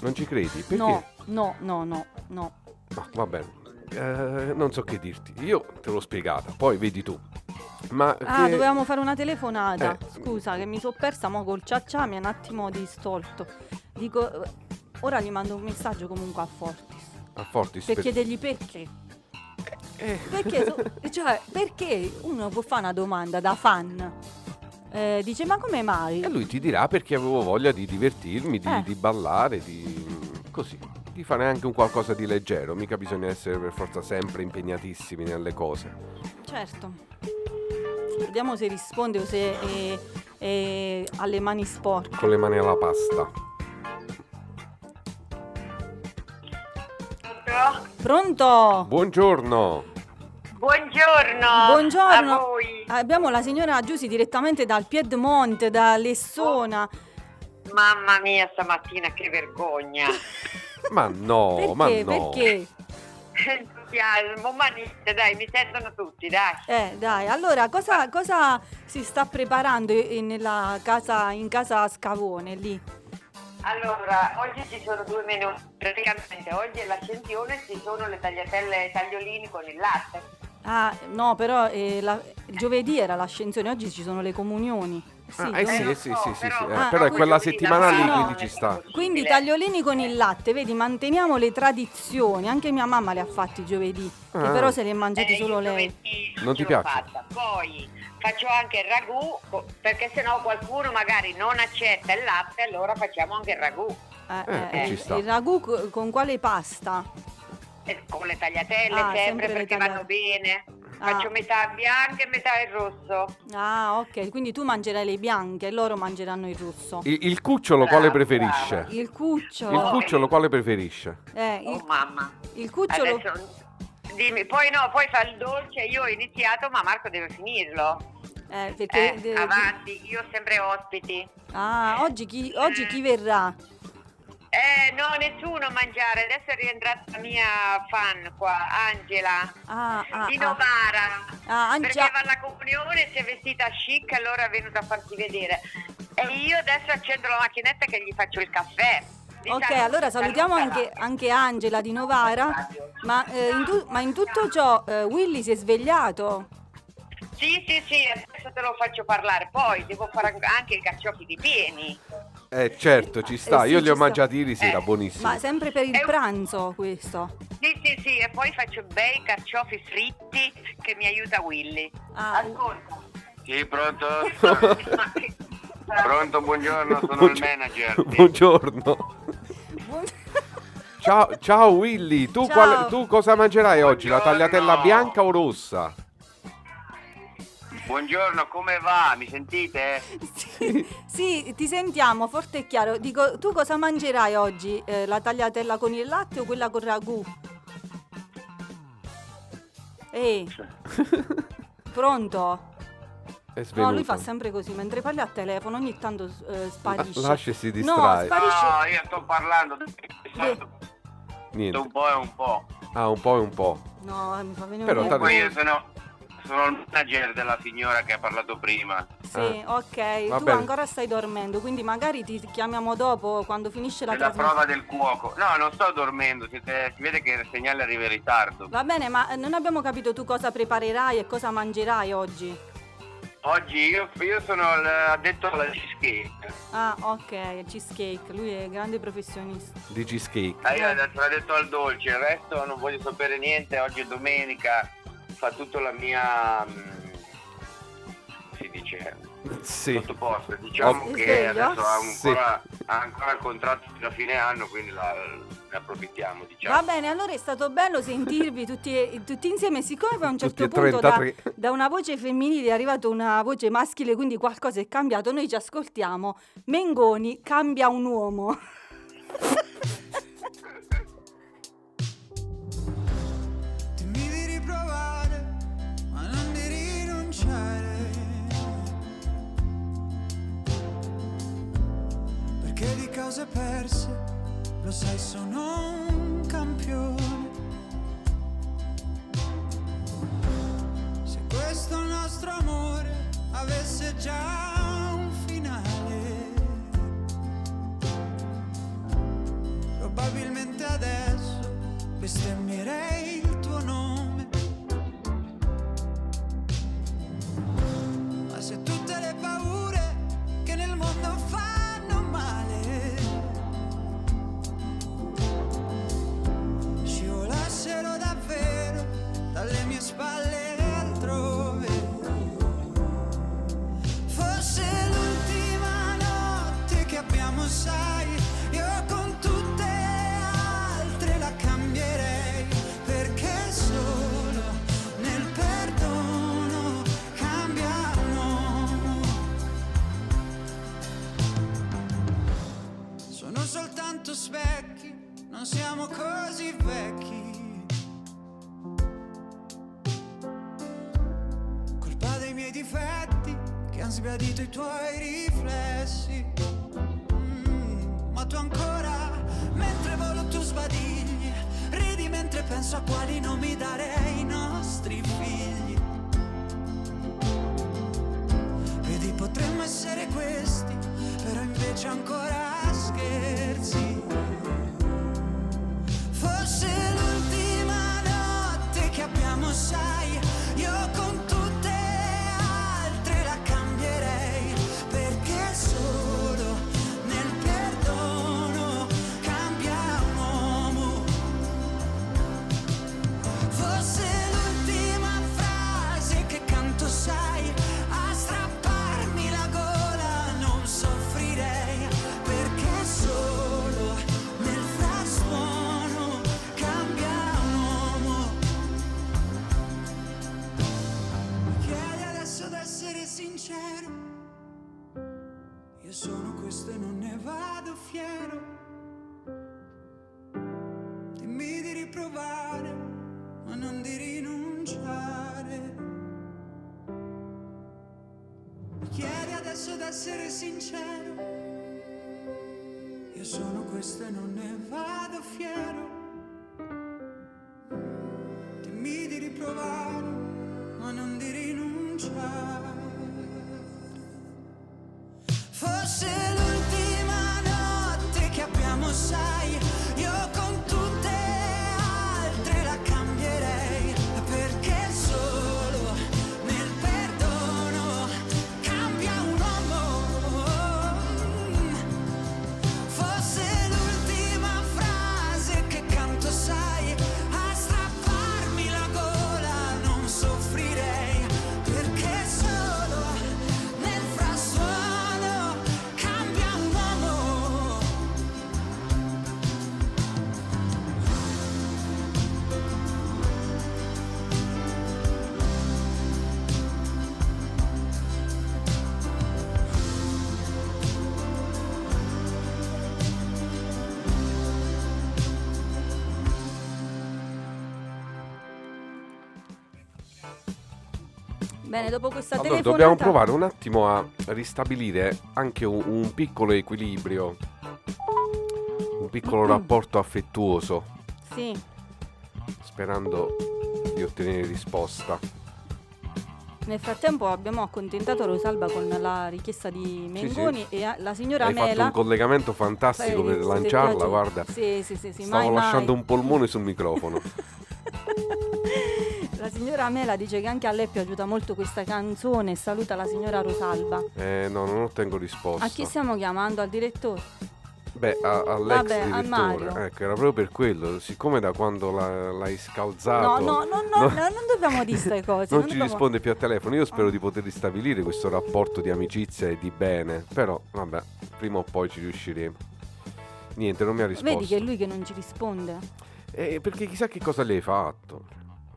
S3: Non ci credi? Perché?
S4: No, no, no, no, no.
S3: Ma va bene. Eh, non so che dirti. Io te l'ho spiegata, poi vedi tu. Ma
S4: Ah,
S3: che-
S4: dovevamo fare una telefonata.
S3: Eh.
S4: Scusa, che mi sono persa mo col ciaccia, mi ha un attimo distolto. Dico, eh, ora gli mando un messaggio comunque a Fortis.
S3: a Fortis
S4: Per
S3: per-
S4: chiedergli perché.
S3: Eh.
S4: Perché, so- cioè, perché uno può fare una domanda da fan? Eh, dice, ma come mai?
S3: E lui ti dirà perché avevo voglia di divertirmi, di,
S4: Eh.
S3: di ballare, di così, di fare anche un qualcosa di leggero, mica bisogna essere per forza sempre impegnatissimi nelle cose.
S4: Certo. Vediamo se risponde o se è, è alle mani sporche.
S3: Con le mani alla pasta.
S4: Pronto?
S3: Buongiorno.
S10: Buongiorno.
S4: Buongiorno.
S10: A voi.
S4: Abbiamo la signora Giussi direttamente dal Piedmonte, da Lessona.
S10: Mamma mia, stamattina che vergogna.
S3: Ma no,
S4: Perché?
S3: ma no.
S4: Perché?
S10: Entusiasmo, ma niente, dai, mi sentono tutti, dai.
S4: Eh, dai, allora cosa, cosa si sta preparando i- nella casa, in casa Scavone lì?
S10: Allora, oggi ci sono due menù. Praticamente oggi è l'ascensione, ci sono le tagliatelle e tagliolini con il latte.
S4: Ah, no, però eh, la- giovedì era l'ascensione, oggi ci sono le comunioni. Sì,
S3: Ah, eh sì, eh sì, sì, sì, sì, eh,
S4: Ah,
S3: però è
S4: ah,
S3: quella settimana lì, quindi ci sta.
S4: Quindi tagliolini con il latte, vedi, manteniamo le tradizioni. Anche mia mamma le ha fatti giovedì, che
S3: Ah.
S4: però se li è mangiati
S10: Eh,
S4: solo lei.
S3: Non ti piace?
S10: fatta. Poi faccio anche il ragù, co- perché sennò qualcuno magari non accetta il latte, allora facciamo anche il ragù.
S4: Eh,
S3: Eh,
S4: eh,
S3: ci sta.
S4: Il ragù co- con quale pasta?
S10: Eh, Con le tagliatelle
S4: Ah,
S10: sempre,
S4: sempre le
S10: perché vanno bene.
S4: Ah.
S10: Faccio metà bianco e metà il rosso.
S4: Ah, ok, quindi tu mangerai le bianche e loro mangeranno il rosso.
S3: Il, il cucciolo quale
S10: Brava,
S3: preferisce?
S4: Il cucciolo.
S3: Il cucciolo quale preferisce?
S4: Eh, il,
S10: Oh mamma.
S4: il cucciolo.
S10: Adesso, dimmi, poi no, poi fa il dolce, io ho iniziato, ma Marco deve finirlo.
S4: Eh, perché
S10: Eh,
S4: de-
S10: avanti, io ho sempre ospiti.
S4: Ah, oggi chi, oggi chi verrà?
S10: Eh, no, nessuno mangiare. Adesso è rientrata la mia fan qua, Angela.
S4: Ah, ah,
S10: di
S4: ah.
S10: Novara.
S4: Ah, Angia-
S10: Perché va alla comunione, si è vestita chic, allora è venuta a farsi vedere. E io adesso accendo la macchinetta che gli faccio il caffè.
S4: Ok,
S10: Diciamo,
S4: allora salutiamo anche, anche Angela di Novara. Ma, eh, in, tu- ma in tutto ciò eh, Willy si è svegliato?
S10: Sì, sì, sì, adesso te lo faccio parlare. Poi devo fare anche i carciofi di pieni.
S3: Eh certo, ci sta.
S4: Eh sì,
S3: Io li ho
S4: sta.
S3: mangiati ieri sera,
S10: Eh,
S3: buonissimi.
S4: Ma sempre per il pranzo questo?
S10: Sì, sì, sì, e poi faccio bei carciofi fritti che mi aiuta Willy.
S4: Ah,
S10: Ascolta.
S11: Sì, pronto? Pronto, buongiorno, sono il
S3: Buongio-
S11: manager.
S3: Buongiorno.
S4: buon-
S3: Ciao, ciao Willy, tu,
S4: Ciao.
S3: quale- tu cosa mangerai oggi? La
S11: Buongiorno.
S3: tagliatella bianca o rossa?
S11: Buongiorno, come va? Mi sentite?
S4: sì, sì, ti sentiamo forte e chiaro. Dico, tu cosa mangerai oggi? Eh, la tagliatella con il latte o quella con ragù? Ehi, pronto? No, lui fa sempre così, mentre parli a telefono ogni tanto eh, sparisce.
S3: La- lascia e si
S4: No,
S3: distrae.
S4: sparisce.
S11: No, io sto parlando. Sto
S3: Niente.
S11: un po' e un po'.
S3: Ah, un po' e un po'.
S4: No, mi fa venire
S3: Però
S4: un
S11: Poi io sono, sono il manager della signora che ha parlato prima.
S4: Sì,
S3: Ah.
S4: ok,
S3: Va
S4: tu
S3: bene.
S4: ancora stai dormendo, quindi magari ti chiamiamo dopo quando finisce la
S11: È la
S4: trasmissione.
S11: prova del cuoco. No, non sto dormendo, siete- si vede che il segnale arriva in ritardo.
S4: Va bene, ma eh, non abbiamo capito tu cosa preparerai e cosa mangerai oggi.
S11: Oggi io, io sono addetto alla cheesecake.
S4: Ah, ok, cheesecake, lui è grande professionista.
S3: Di cheesecake.
S11: Ah, io adesso l'ho detto al dolce, il resto non voglio sapere niente, oggi è domenica, fa tutto la mia... mm, si dice...
S3: Sì.
S11: sottoposte. Diciamo
S3: Oh.
S11: che adesso ha
S3: Sì.
S11: ancora, ha ancora il contratto fino a fine anno, quindi la- ne approfittiamo. Diciamo.
S4: Va bene, allora è stato bello sentirvi tutti, tutti insieme. Siccome poi a un certo punto da,
S3: 33.
S4: da una voce femminile è arrivata una voce maschile, quindi qualcosa è cambiato, noi ci ascoltiamo. Mengoni cambia un uomo.
S12: Perché di cose perse, lo sai, sono un campione. Se questo nostro amore avesse già un finale, probabilmente adesso bestemmierei io sono questo e non ne vado fiero. Dimmi di riprovare, ma non di rinunciare. Mi chiedi adesso d'essere sincero, io sono questo e non ne vado fiero. Dimmi di riprovare, ma non di rinunciare. fussing
S4: Bene, dopo questa
S3: Allora,
S4: telefonata...
S3: dobbiamo provare un attimo a ristabilire anche un, un piccolo equilibrio, un piccolo rapporto affettuoso,
S4: Sì,
S3: sperando di ottenere risposta.
S4: nel frattempo abbiamo accontentato Rosalba con la richiesta di Mengoni e a- la signora
S3: Hai fatto
S4: Mela...
S3: un collegamento fantastico
S4: Eh,
S3: per lanciarla, guarda.
S4: Sì, sì, sì, sì,
S3: Stavo
S4: mai, mai.
S3: lasciando un polmone sul microfono.
S4: La signora Mela dice che anche a lei è piaciuta molto questa canzone saluta la signora Rosalba.
S3: Eh no, non ottengo risposta.
S4: A chi stiamo chiamando? Al direttore?
S3: Beh, a- all'ex
S4: Vabbè,
S3: direttore. Ecco, era proprio per quello. Siccome da quando la- l'hai
S4: No,
S3: scalzato.
S4: no, no, no, no, non dobbiamo dire queste cose.
S3: Non
S4: non
S3: ci
S4: dobbiamo-
S3: risponde più a telefono. Io spero di poter ristabilire questo rapporto di amicizia e di bene. Però, vabbè, prima o poi ci riusciremo. Niente, non mi ha risposto.
S4: Vedi che è lui che non ci risponde.
S3: Eh, perché chissà che cosa le hai fatto.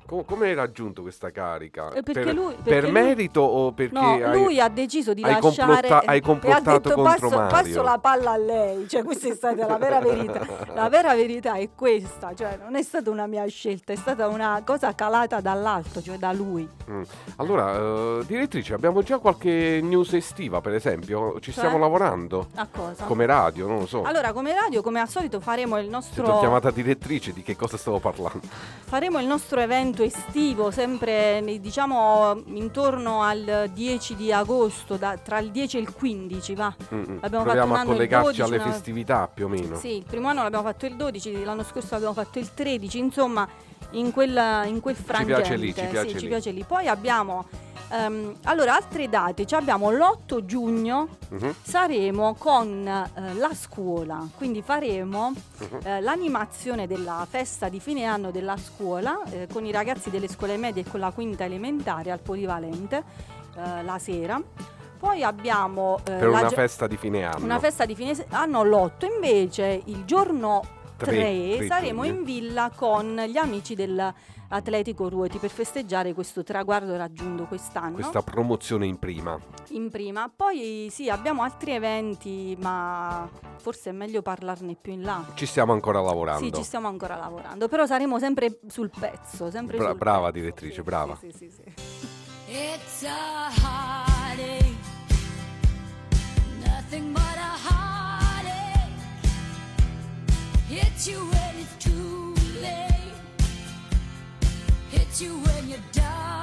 S3: Com- come hai raggiunto questa carica?
S4: Eh,
S3: per,
S4: lui-
S3: per
S4: perché lui-
S3: merito o perché
S4: No,
S3: hai-
S4: lui ha deciso di
S3: hai
S4: lasciare
S3: complotta- hai
S4: e ha
S3: complottato
S4: detto
S3: contro
S4: passo,
S3: Mario.
S4: passo la palla a lei, cioè questa è stata la vera verità. La vera verità è questa, cioè non è stata una mia scelta, è stata una cosa calata dall'alto, cioè da lui.
S3: Mm. Allora, eh, direttrice, abbiamo già qualche news estiva, per esempio? Ci
S4: Cioè?
S3: stiamo lavorando?
S4: A cosa?
S3: Come radio, non lo so.
S4: Allora, come radio, come al solito faremo il
S3: Se
S4: nostro
S3: ho chiamata direttrice, di che cosa stavo parlando?
S4: Faremo il nostro evento estivo sempre diciamo intorno al 10 di agosto, da- tra il 10 e il 15, va.
S3: Mm, mm.
S4: L'abbiamo fatto
S3: Proviamo
S4: un
S3: a collegarci
S4: 12,
S3: alle
S4: una-
S3: festività più o meno.
S4: Sì, il primo anno l'abbiamo fatto il 12, l'anno scorso l'abbiamo fatto il 13, insomma in quel, in quel frangente.
S3: piace lì, ci piace
S4: sì,
S3: lì.
S4: ci piace lì. Poi abbiamo, ehm, allora, altre date, cioè abbiamo l'8 giugno,
S3: Mhm.
S4: saremo con eh, la scuola, quindi faremo
S3: Mhm.
S4: eh, l'animazione della festa di fine anno della scuola eh, con i ragazzi delle scuole medie e con la quinta elementare al Polivalente la sera. Poi abbiamo
S3: Per una
S4: gio-
S3: festa di fine anno.
S4: una festa di fine anno l'8 invece il giorno
S3: Tre-
S4: 3,
S3: tre
S4: saremo
S3: giugno.
S4: in villa con gli amici dell'Atletico Ruoti per festeggiare questo traguardo raggiunto quest'anno
S3: Questa promozione in prima.
S4: in prima. Poi sì, abbiamo altri eventi, ma forse è meglio parlarne più in là.
S3: Ci stiamo ancora lavorando.
S4: Sì, ci stiamo ancora lavorando, però saremo sempre sul pezzo, sempre
S3: Bra-
S4: sul
S3: brava
S4: pezzo.
S3: direttrice, brava.
S4: Sì, sì, sì.
S13: It's a heartache, nothing but a heartache. Hits you when you when you're.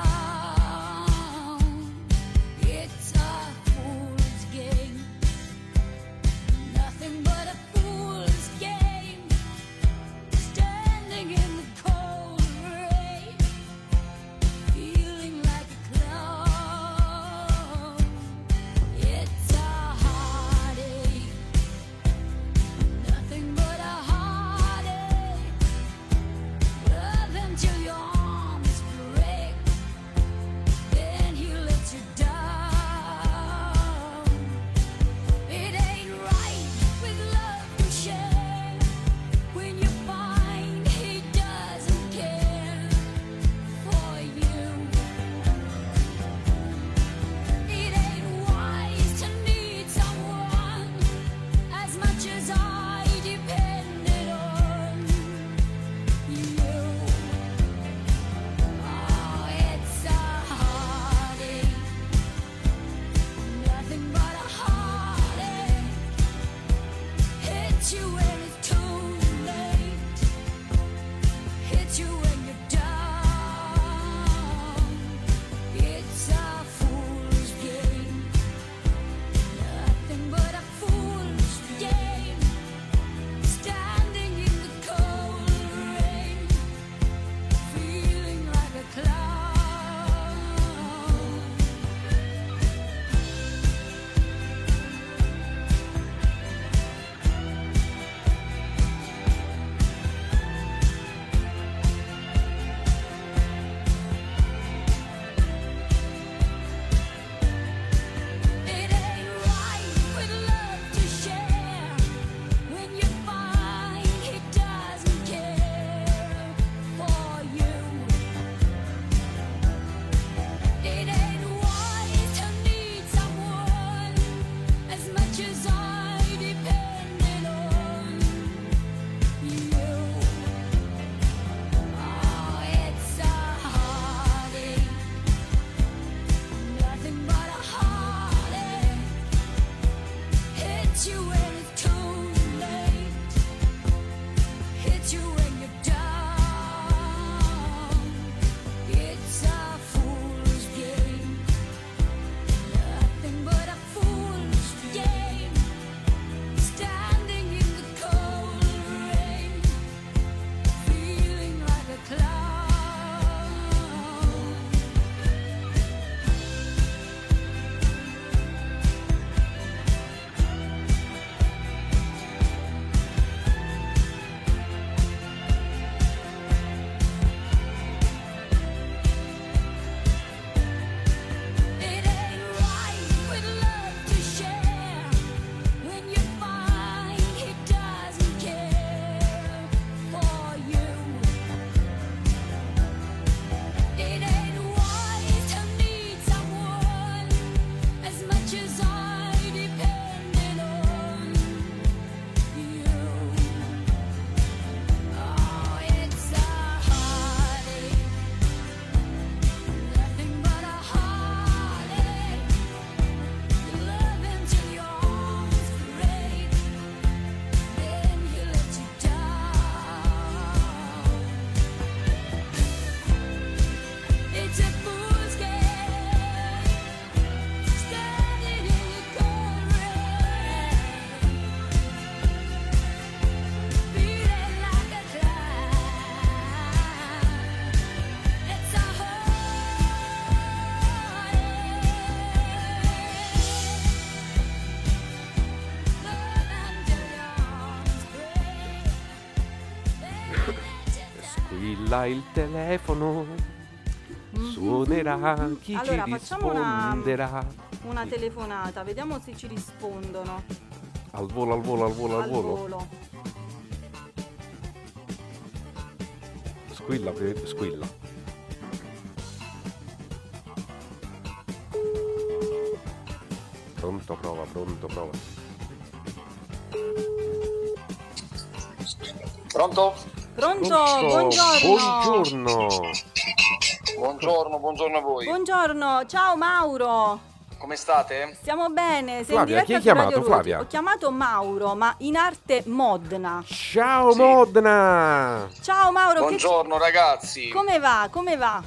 S3: Squilla il telefono, suonerà chi
S4: Allora,
S3: ci
S4: facciamo una-
S3: risponderà.
S4: Una telefonata, vediamo se ci rispondono.
S3: Al volo, al volo, al volo, al
S4: Al
S3: volo.
S4: volo.
S3: Squilla, squilla. Pronto, prova, pronto, prova.
S14: Pronto?
S4: Pronto, buongiorno.
S3: Buongiorno.
S14: Buongiorno, buongiorno a voi.
S4: Buongiorno, ciao Mauro.
S14: Come state?
S4: Stiamo bene, sei
S3: Flavia,
S4: in diretta
S3: chi hai chiamato. Flavia?
S4: Ho chiamato Mauro, ma in arte Modena.
S3: Ciao Modena!
S4: Ciao Mauro, che
S14: Buongiorno ragazzi.
S4: come va? Come va?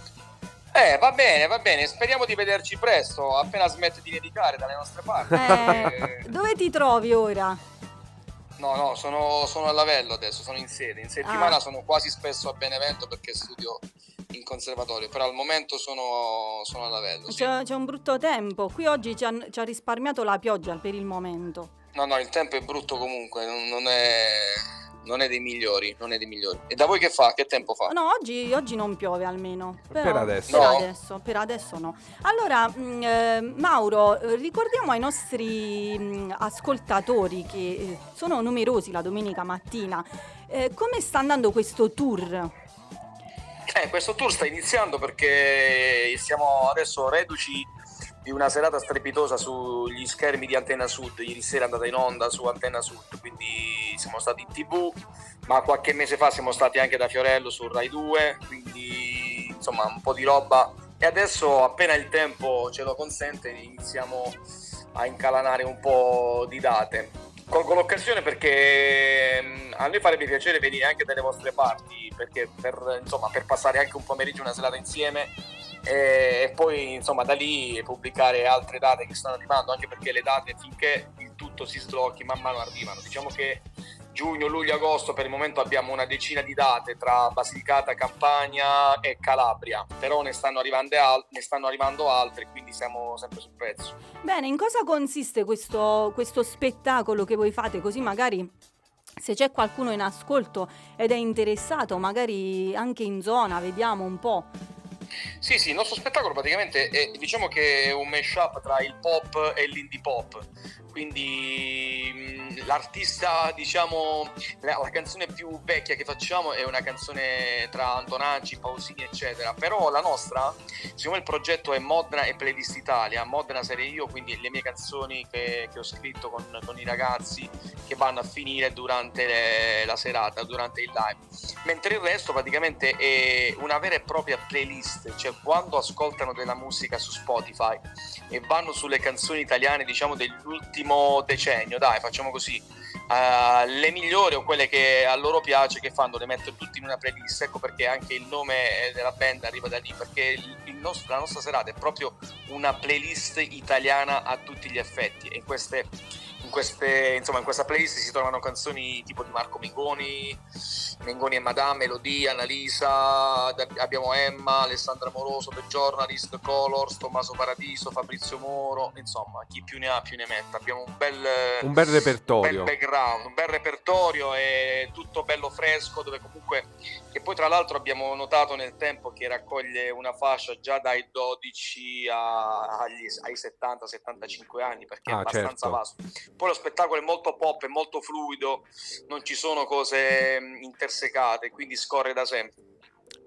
S14: Eh, va bene, va bene. Speriamo di vederci presto, appena smette di nevicare dalle nostre parti.
S4: Eh, dove ti trovi ora?
S14: No, no, sono, sono a Lavello adesso, sono in sede. In settimana
S4: Ah.
S14: sono quasi spesso a Benevento perché studio in conservatorio, però al momento sono, sono a Lavello. sì.
S4: C'è, c'è un brutto tempo. Qui oggi ci ha, ci ha risparmiato la pioggia per il momento.
S14: No, no, il tempo è brutto comunque, non, non è, non è dei migliori, non è dei migliori. E da voi che fa? Che tempo fa?
S4: No, oggi, oggi non piove almeno. Però-
S14: Per adesso.
S4: Per
S14: No?
S4: adesso, per adesso no. Allora, mh, eh, Mauro, ricordiamo ai nostri mh, ascoltatori che eh, sono numerosi la domenica mattina, eh, come sta andando questo tour?
S14: Eh, questo tour sta iniziando perché siamo adesso reduci di una serata strepitosa sugli schermi di Antenna Sud. Ieri sera è andata in onda su Antenna Sud, quindi siamo stati in tv, ma qualche mese fa siamo stati anche da Fiorello su Rai 2, quindi insomma un po' di roba. E adesso appena il tempo ce lo consente iniziamo a incalanare un po' di date. Colgo l'occasione perché mm, a noi farebbe piacere venire anche dalle vostre parti, perché per, insomma, per passare anche un pomeriggio, una serata insieme e, poi insomma da lì pubblicare altre date che stanno arrivando, anche perché le date finché il tutto si sblocchi man mano arrivano. Diciamo che giugno, luglio, agosto per il momento abbiamo una decina di date tra Basilicata, Campania e Calabria, però ne stanno arrivando, al- ne stanno arrivando altre, quindi siamo sempre sul pezzo.
S4: Bene, in cosa consiste questo, questo spettacolo che voi fate? Così magari se c'è qualcuno in ascolto ed è interessato, magari anche in zona, vediamo un po'.
S14: Sì, sì, il nostro spettacolo praticamente è, diciamo che è un mashup tra il pop e l'indie pop. Quindi mh, l'artista, diciamo, la, la canzone più vecchia che facciamo è una canzone tra Antonacci, Pausini, eccetera. Però la nostra, siccome il progetto è Modena e Playlist Italia, Modena sarei io, quindi le mie canzoni che, che ho scritto con, con i ragazzi che vanno a finire durante le- la serata, durante il live. Mentre il resto praticamente è una vera e propria playlist, cioè quando ascoltano della musica su Spotify e vanno sulle canzoni italiane, diciamo dell'ultimo decennio, dai, facciamo così. eh, le migliori o quelle che a loro piace che fanno? Le mettono tutte in una playlist. Ecco perché anche il nome della band arriva da lì perché nostro- la nostra serata è proprio una playlist italiana a tutti gli effetti. E queste in, queste, insomma, in questa playlist si trovano canzoni tipo di Marco Mingoni, Mingoni e Madame, Melodia, Annalisa, abbiamo Emma, Alessandra Moroso, The Journalist, Colors, Tommaso Paradiso, Fabrizio Moro, insomma, chi più ne ha più ne metta. Abbiamo un bel,
S3: Un bel repertorio.
S14: un bel background, un bel repertorio e tutto bello fresco dove comunque che poi tra l'altro abbiamo notato nel tempo che raccoglie una fascia già dai 12 a- agli, ai 70-75 anni perché
S3: Ah,
S14: è abbastanza
S3: certo.
S14: vasto. Poi lo spettacolo è molto pop, è molto fluido, non ci sono cose intersecate, quindi scorre da sempre.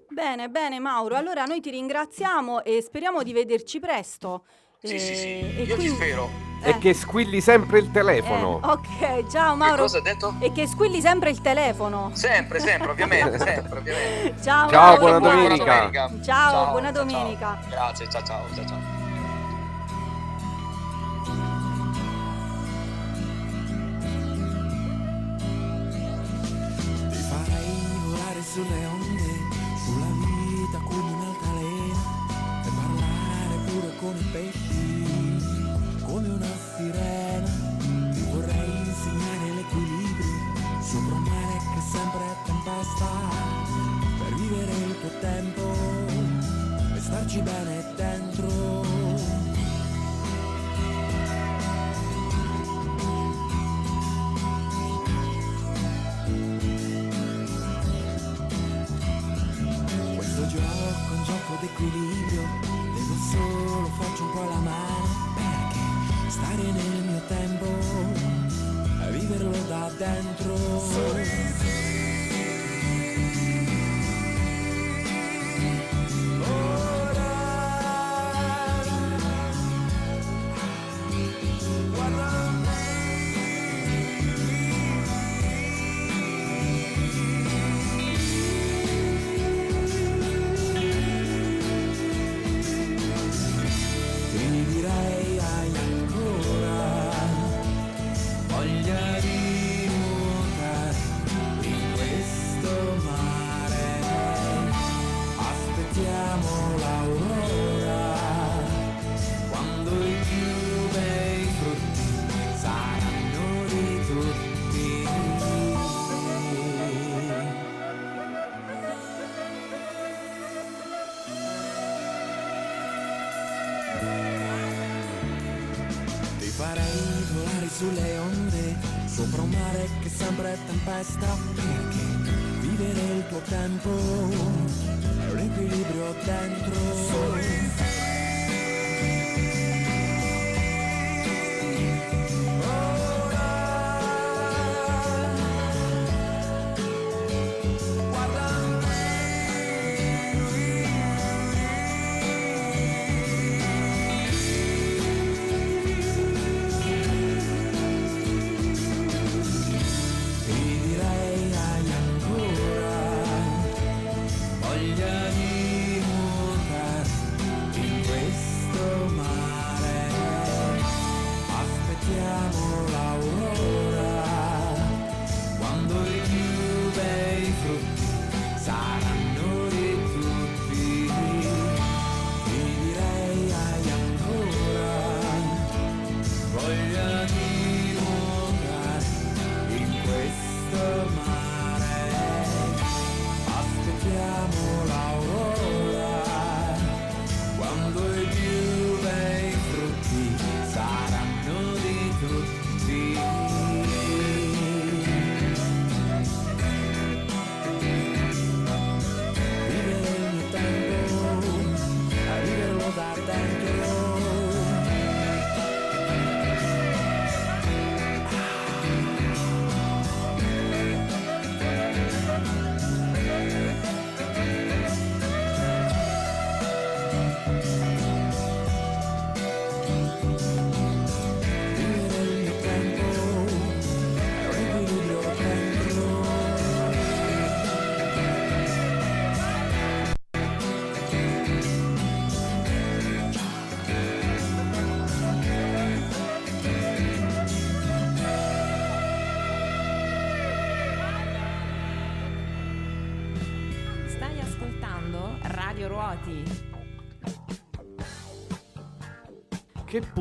S4: Bene, bene Mauro, allora noi ti ringraziamo e speriamo di vederci presto.
S14: Sì, sì, sì,
S4: Eh, e
S14: io
S4: quindi-
S14: spero.
S3: E che squilli sempre il telefono.
S4: Eh, ok, ciao Mauro.
S14: cosa ha detto?
S4: E che squilli sempre il telefono.
S14: Sempre, sempre, ovviamente, sempre, ovviamente.
S4: Ciao,
S3: Ciao,
S4: Mauro,
S3: buona
S4: buona
S3: domenica.
S4: Ciao, buona domenica.
S14: Grazie, ciao ciao, ciao ciao.
S15: Sulle onde, sulla vita come un'altalena e parlare pure con i pesci, come una sirena. Ti vorrei insegnare l'equilibrio sopra un mare che sempre è tempesta, per vivere il tuo tempo e starci bene dentro.
S5: poco d'equilibrio, vedo solo, faccio un po' la mano, perché stare nel mio tempo, a viverlo da dentro. Sorrisi. Tempesta,
S16: perché vivere il tuo
S3: tempo,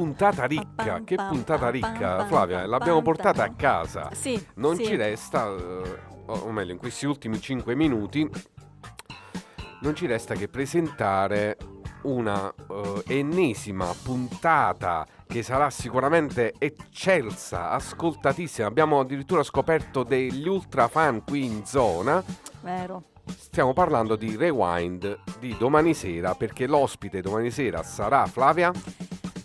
S3: puntata ricca, che puntata ricca, Flavia, l'abbiamo portata a casa.
S4: Sì,
S3: Non
S4: sì.
S3: ci resta, eh, o meglio, in questi ultimi 5 minuti, non ci resta che presentare una eh, ennesima puntata che sarà sicuramente eccelsa, ascoltatissima. Abbiamo addirittura scoperto degli ultra fan qui in zona.
S4: Vero.
S3: Stiamo parlando di Rewind di domani sera perché l'ospite domani sera sarà Flavia.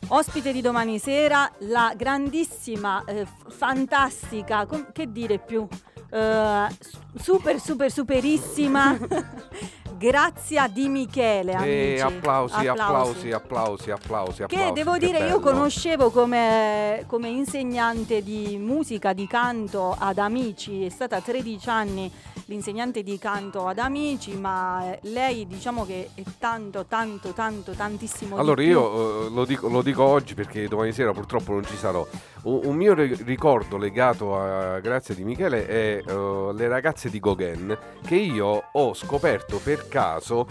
S4: Ospite di domani sera, la grandissima, eh, fantastica, com- che dire più, eh, super, super, superissima, Grazia di Michele,
S3: E
S4: amici.
S3: applausi, applausi, applausi, applausi,
S4: Che devo
S3: che
S4: dire, io conoscevo come, come insegnante di musica, di canto ad Amici, è stata 13 anni l'insegnante di canto ad Amici, ma eh, lei diciamo che è tanto, tanto, tanto, tantissimo
S3: Allora io eh, lo, dico, lo dico oggi perché domani sera purtroppo non ci sarò. Un, mio ri- ricordo legato a Grazia di Michele è eh, le ragazze di Gauguin che io ho scoperto per caso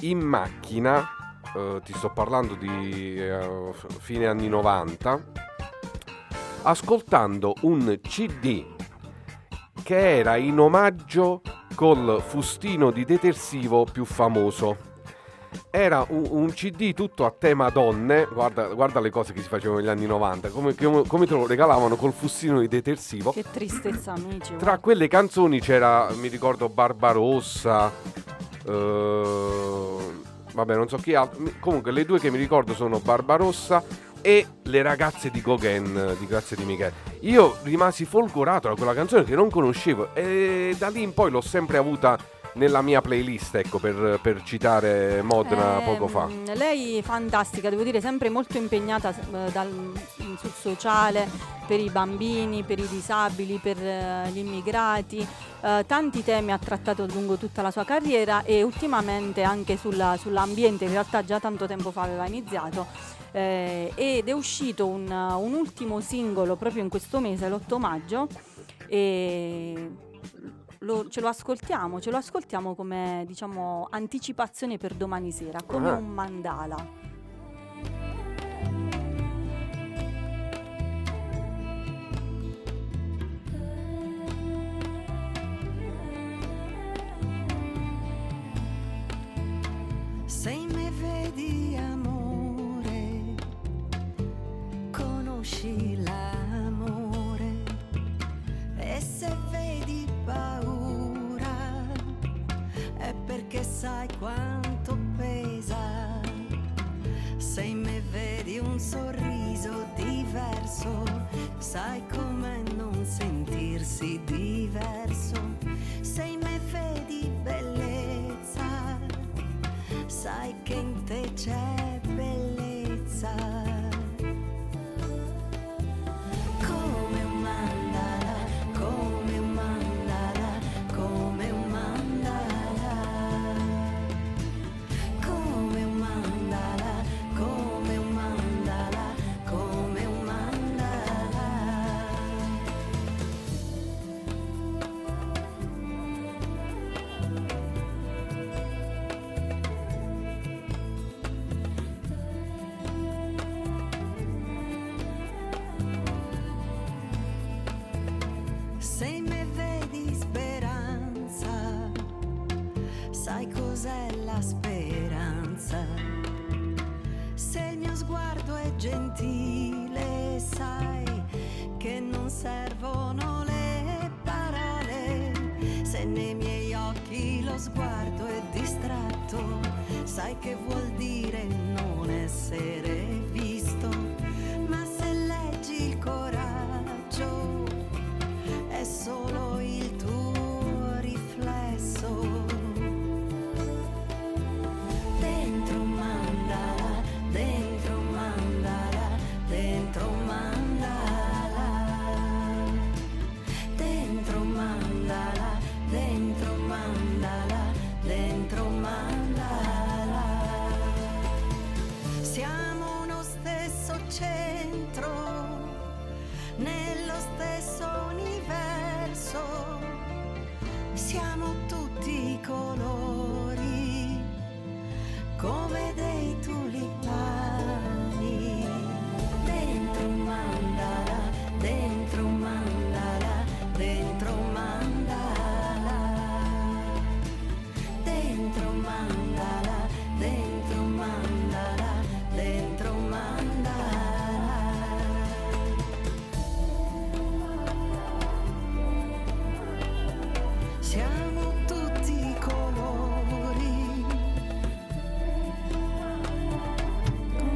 S3: in macchina, eh, ti sto parlando di eh, fine anni 90, ascoltando un CD che era in omaggio col fustino di detersivo più famoso. Era un, un CD tutto a tema donne, guarda, guarda le cose che si facevano negli anni 90, come, come- come te lo regalavano col fustino di detersivo.
S4: Che tristezza, amici.
S3: Tra quelle canzoni c'era, mi ricordo, Barbarossa, eh, vabbè non so chi altro, comunque le due che mi ricordo sono Barbarossa e le ragazze di Gauguin di Grazia di Michele. Io rimasi folgorato da quella canzone che non conoscevo e da lì in poi l'ho sempre avuta nella mia playlist, ecco, per, per citare Modena poco fa.
S4: Lei fantastica, devo dire, sempre molto impegnata eh, dal- sul sociale, per i bambini, per i disabili, per eh, gli immigrati. Eh, tanti temi ha trattato lungo tutta la sua carriera e ultimamente anche sulla- sull'ambiente, in realtà già tanto tempo fa aveva iniziato. eh, ed è uscito un, un ultimo singolo proprio in questo mese, l'8 maggio, e lo- ce lo ascoltiamo, ce lo ascoltiamo come diciamo anticipazione per domani sera, come
S3: Ah.
S4: un mandala.
S17: Se me vedi amore, conosci perché sai quanto pesa. Se me vedi un sorriso diverso, sai come non sentirsi diverso. Se me vedi bellezza, sai che in te c'è bellezza.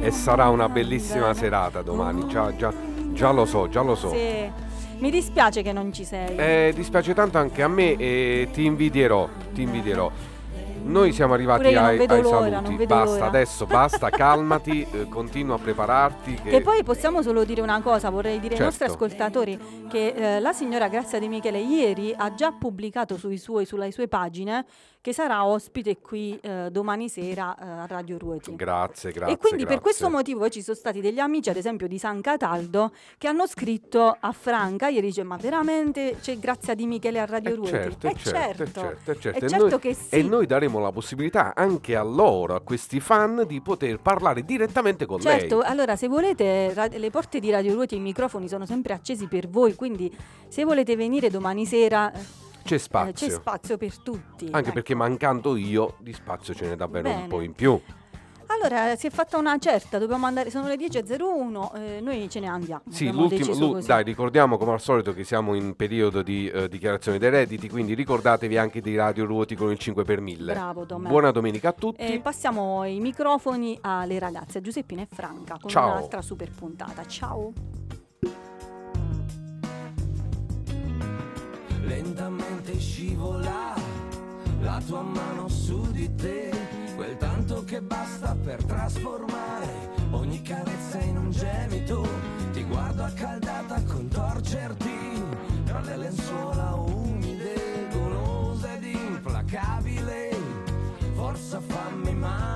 S3: E sarà una bellissima serata domani, già, già, già lo so, già lo so.
S4: Sì. Mi dispiace che non ci sei.
S3: Eh, dispiace tanto anche a me e ti invidierò, ti invidierò. Noi siamo arrivati
S4: Pure io non
S3: ai,
S4: vedo
S3: ai
S4: l'ora,
S3: saluti.
S4: vedo
S3: basta
S4: l'ora.
S3: adesso, basta, calmati, eh, continua a prepararti. Che...
S4: E poi possiamo solo dire una cosa, vorrei dire ai nostri
S3: Certo.
S4: ascoltatori che eh, la signora Grazia Di Michele ieri ha già pubblicato sui suoi, sulle sue pagine che sarà ospite qui eh, domani sera eh, a Radio Ruoti.
S3: Grazie, grazie.
S4: e quindi per
S3: grazie.
S4: questo motivo ci sono stati degli amici, ad esempio di San Cataldo, che hanno scritto a Franca ieri dice ma veramente c'è Grazia Di Michele a Radio Ruoti?
S3: Certo,
S4: Eh,
S3: eh, certo, eh,
S4: certo.
S3: certo, certo.
S4: Eh,
S3: E
S4: certo
S3: noi,
S4: che sì.
S3: e noi daremo la possibilità anche a loro, a questi fan, di poter parlare direttamente con
S4: Certo,
S3: lei.
S4: allora se volete, ra- le porte di Radio Ruoti e i microfoni sono sempre accesi per voi, quindi se volete venire domani sera eh,
S3: C'è
S4: eh,
S3: spazio.
S4: c'è spazio per tutti.
S3: Anche
S4: ecco.
S3: perché mancando io, di spazio ce n'è davvero
S4: Bene.
S3: un po' in più.
S4: Allora, si è fatta una certa, dobbiamo andare, sono le 10.01, eh, noi ce ne andiamo.
S3: Sì, l'ultimo, dai, ricordiamo come al solito che siamo in periodo di eh, dichiarazione dei redditi, quindi ricordatevi anche di Radio Ruoti con il 5 per 1000.
S4: Bravo, Tomè.
S3: Buona domenica a tutti.
S4: E passiamo i microfoni alle ragazze, Giuseppina e Franca, con
S3: Ciao.
S4: un'altra super puntata. Ciao.
S5: Lentamente scivola la tua mano su di te, quel tanto che basta per trasformare ogni carezza in un gemito. Ti guardo accaldata contorcerti tra le lenzuola umide, golosa ed implacabile. Forza fammi male